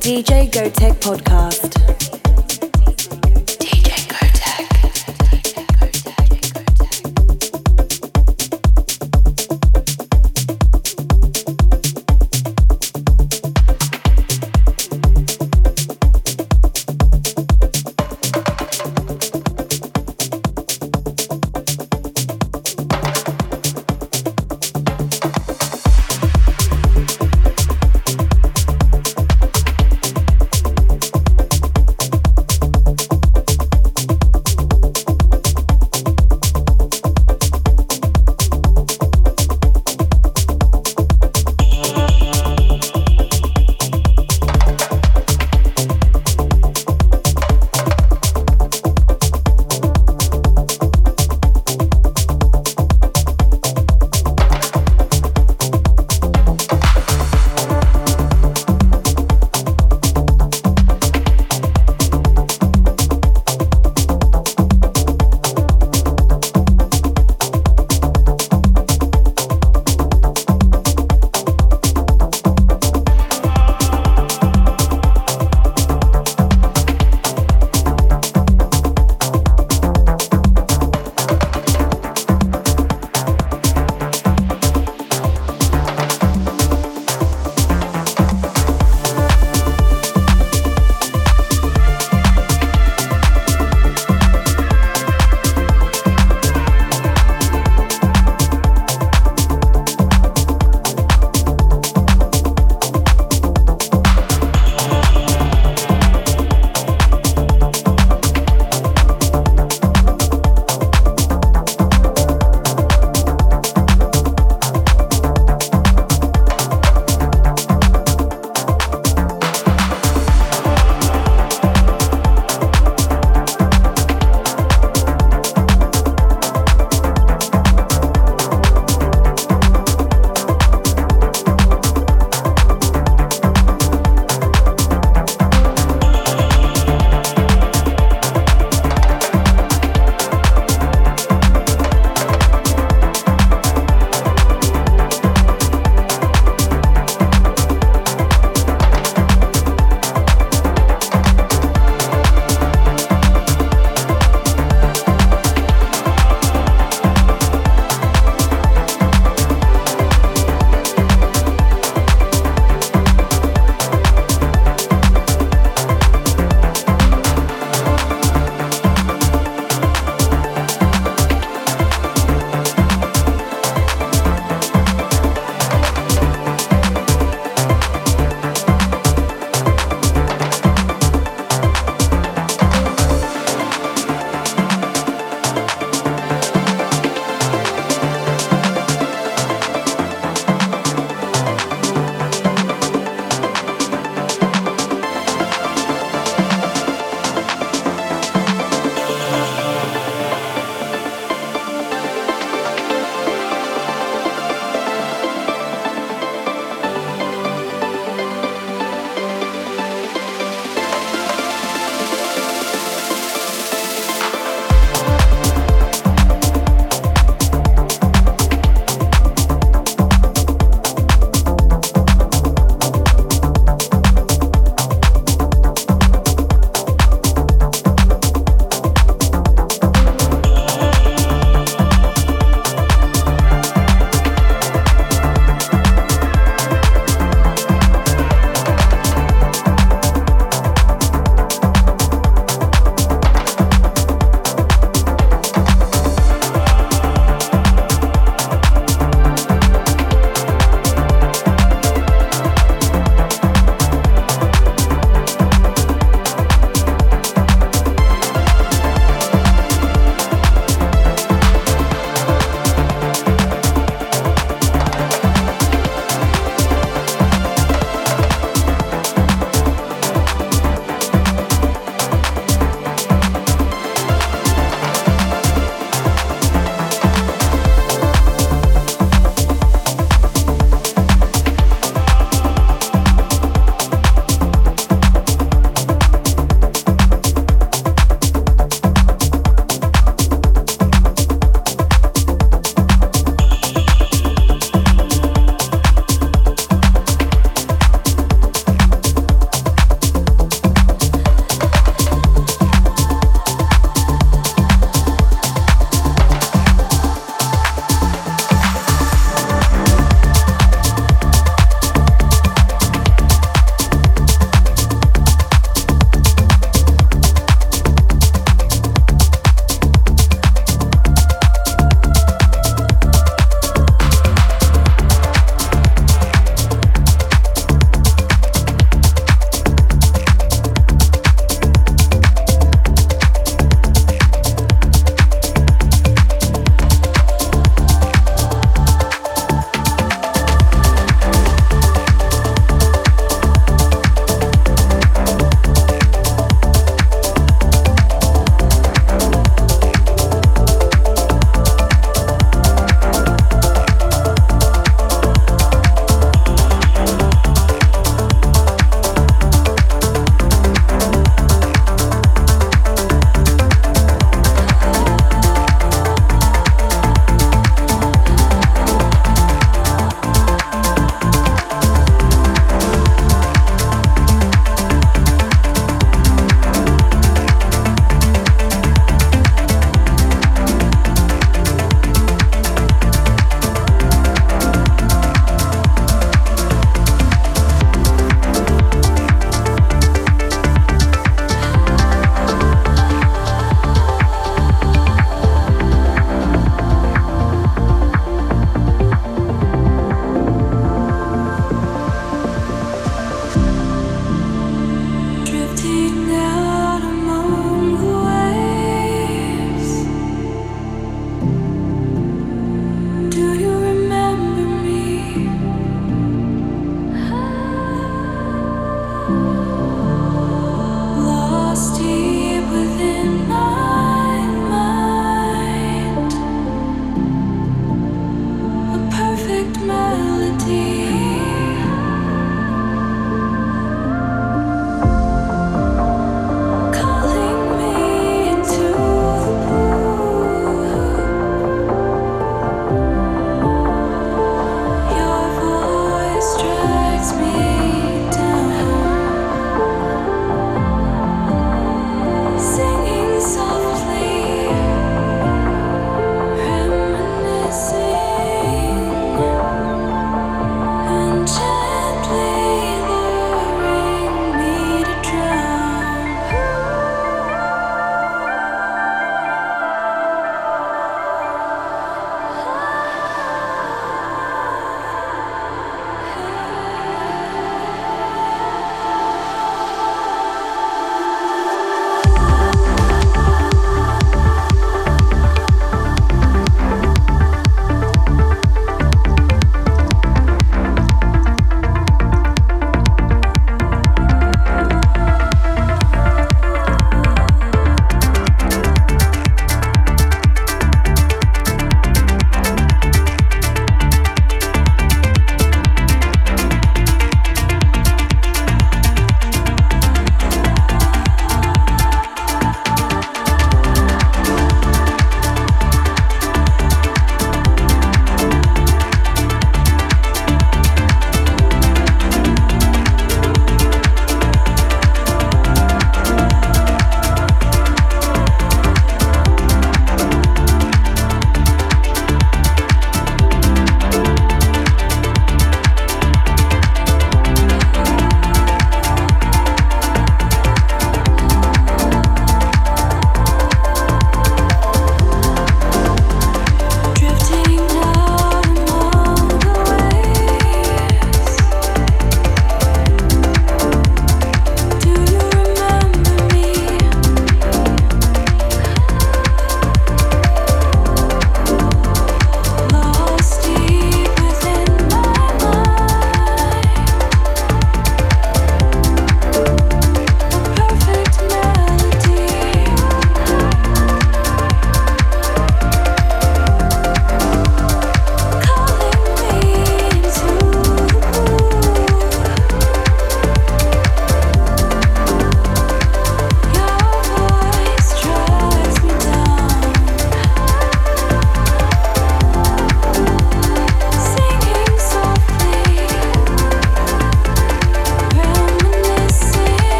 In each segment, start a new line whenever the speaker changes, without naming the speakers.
DJ Gotek podcast.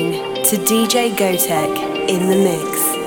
To DJ Gotek in the mix.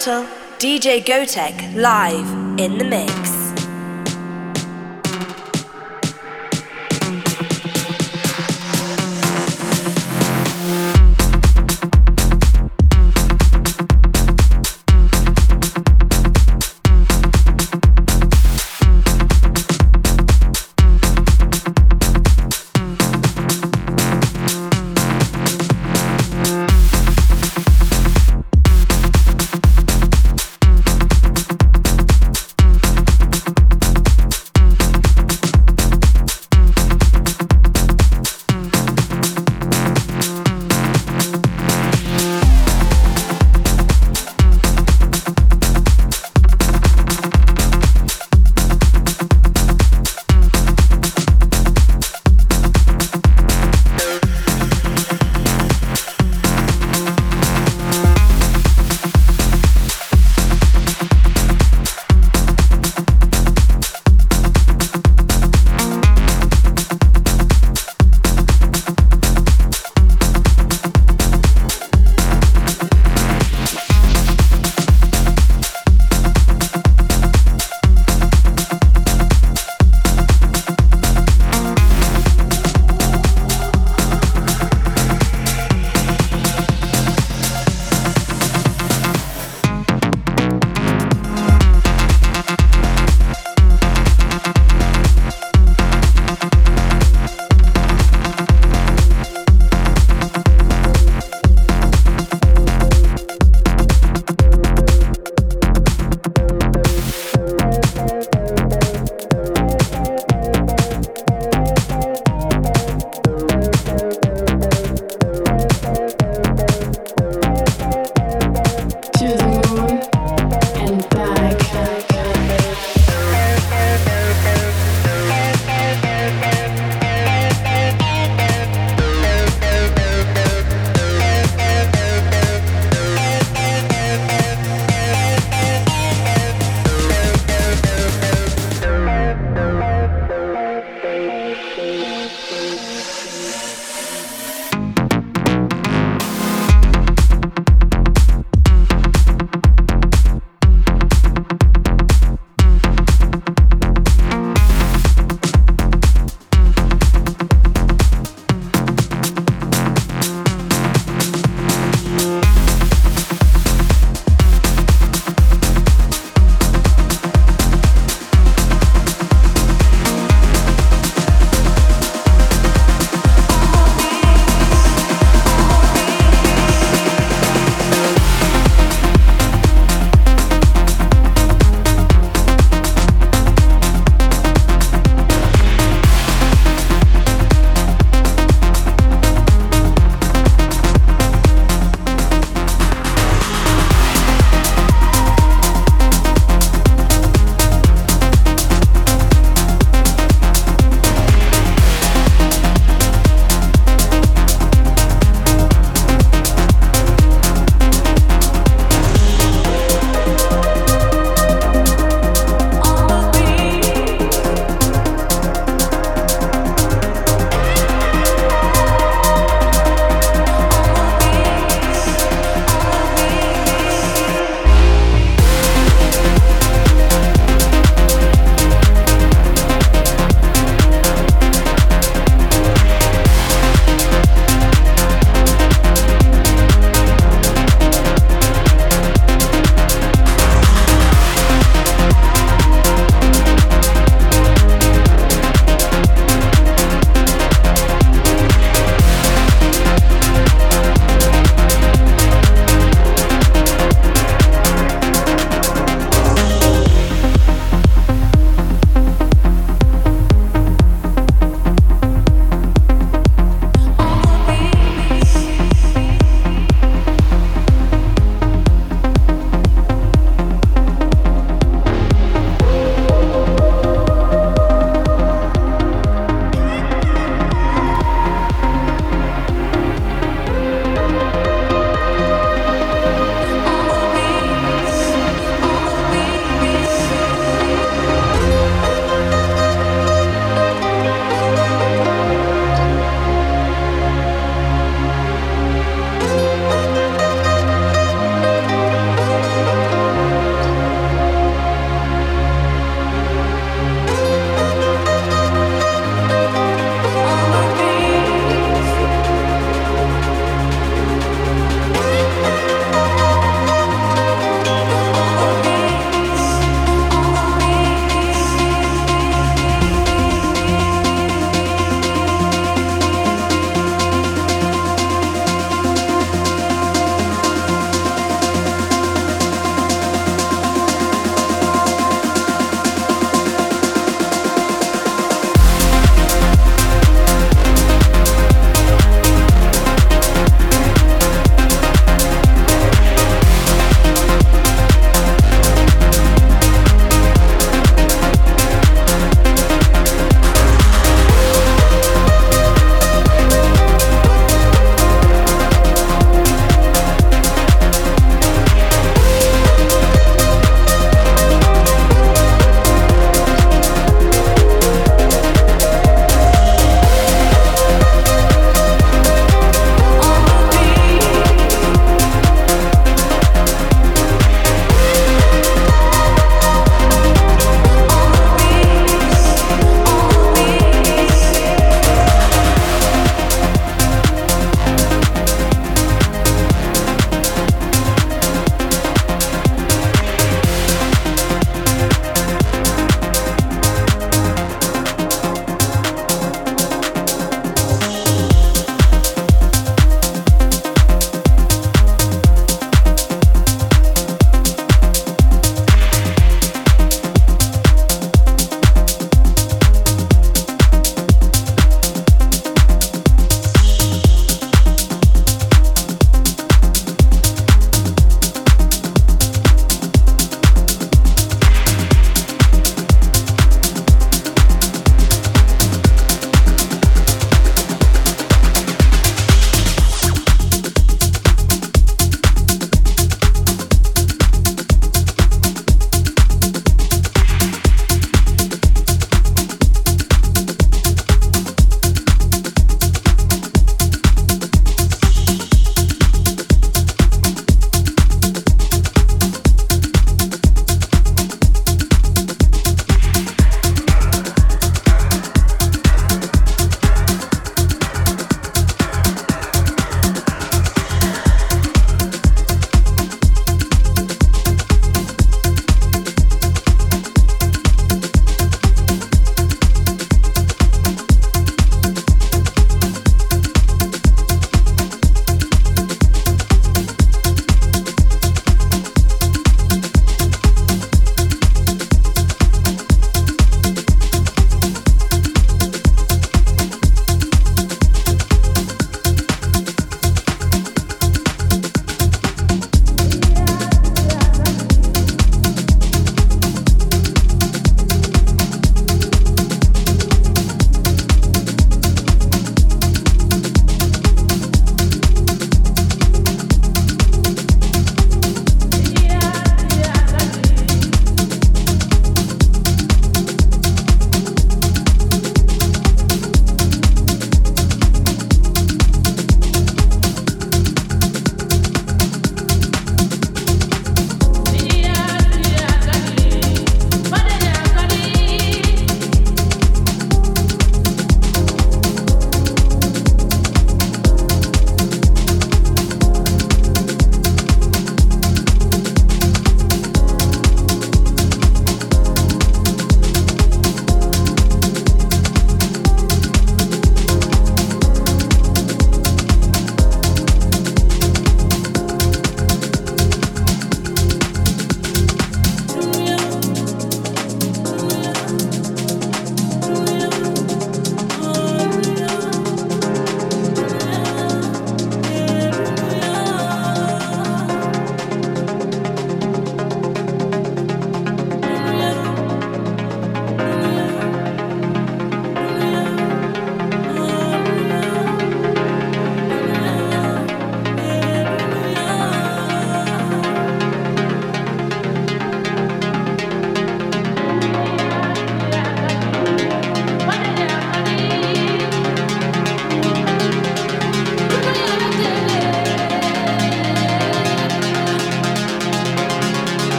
Seattle, DJ Gotek live in the mix.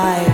Gotek,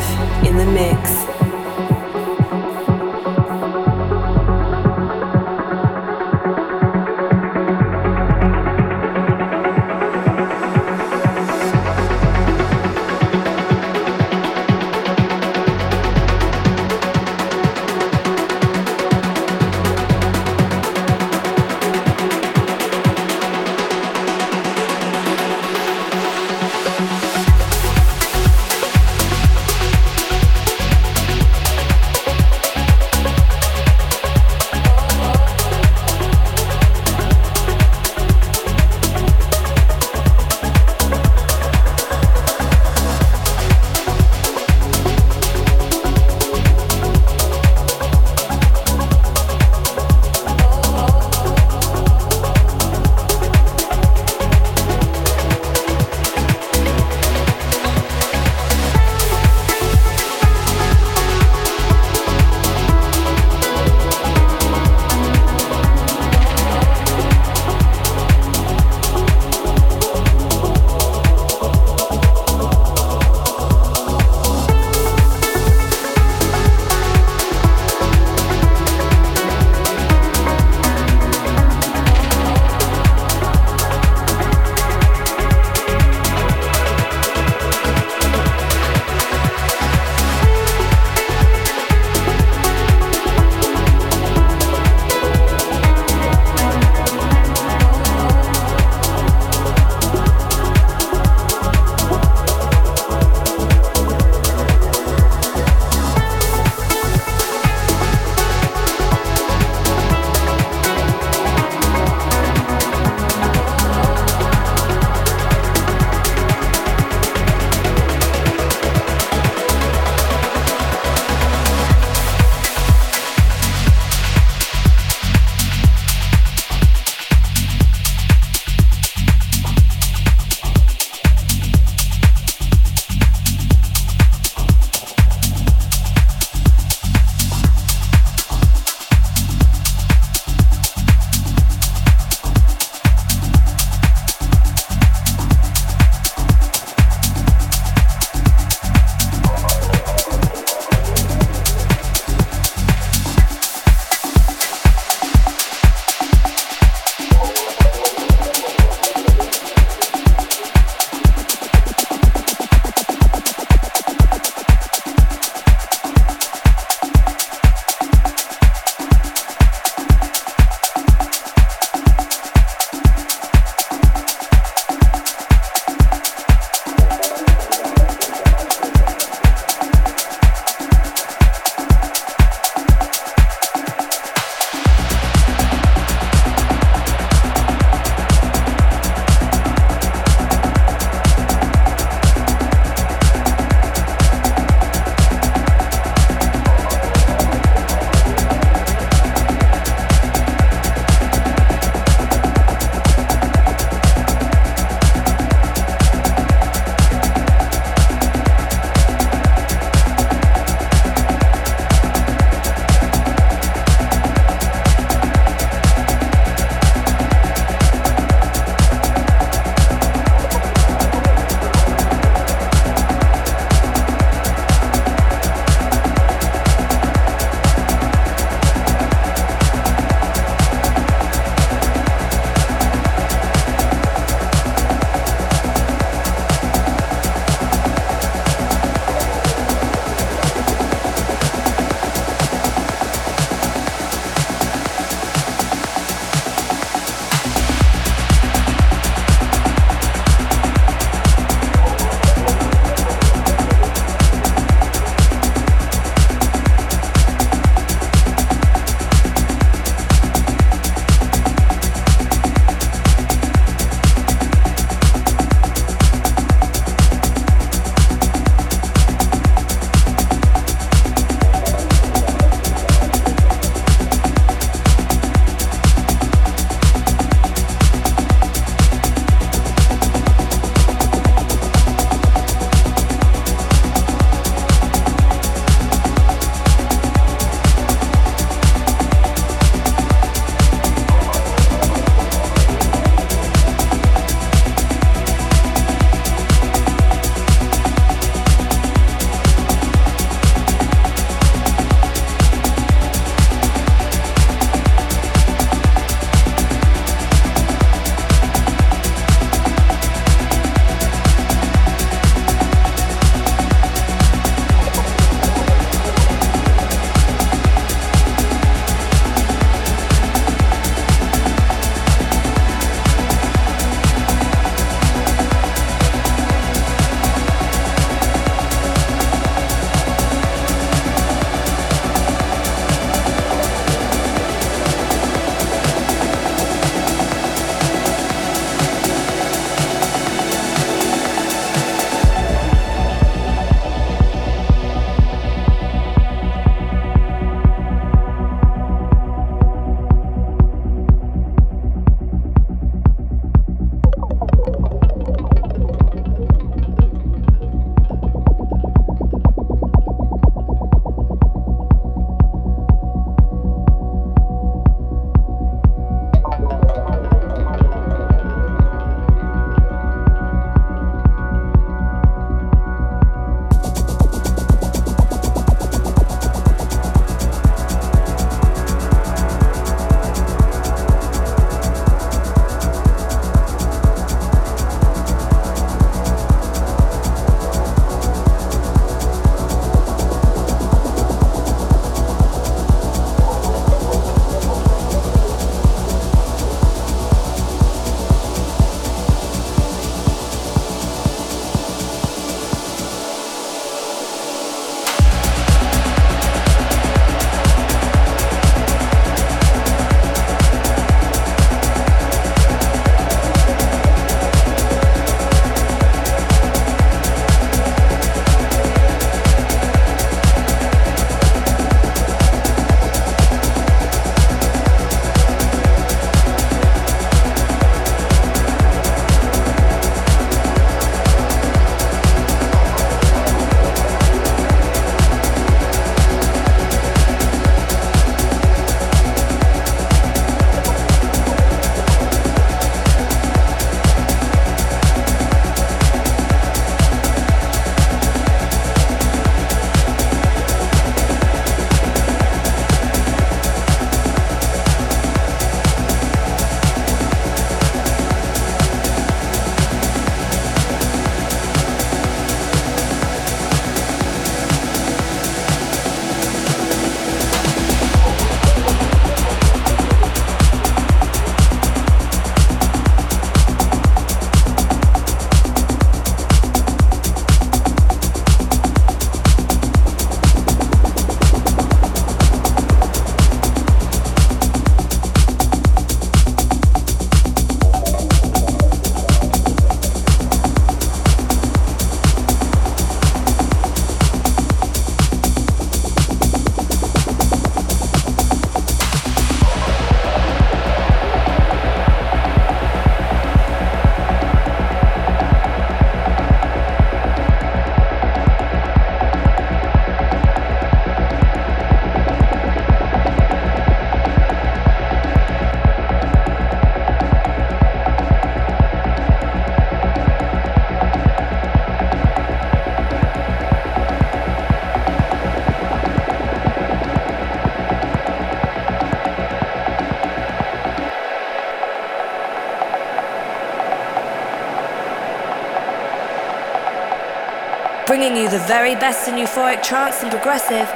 you the very best in euphoric trance and progressive.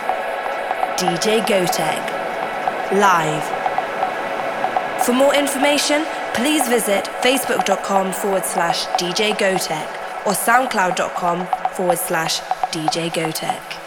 DJ Gotek, live. For more information, please visit facebook.com forward slash DJ Gotek or soundcloud.com forward slash DJ Gotek.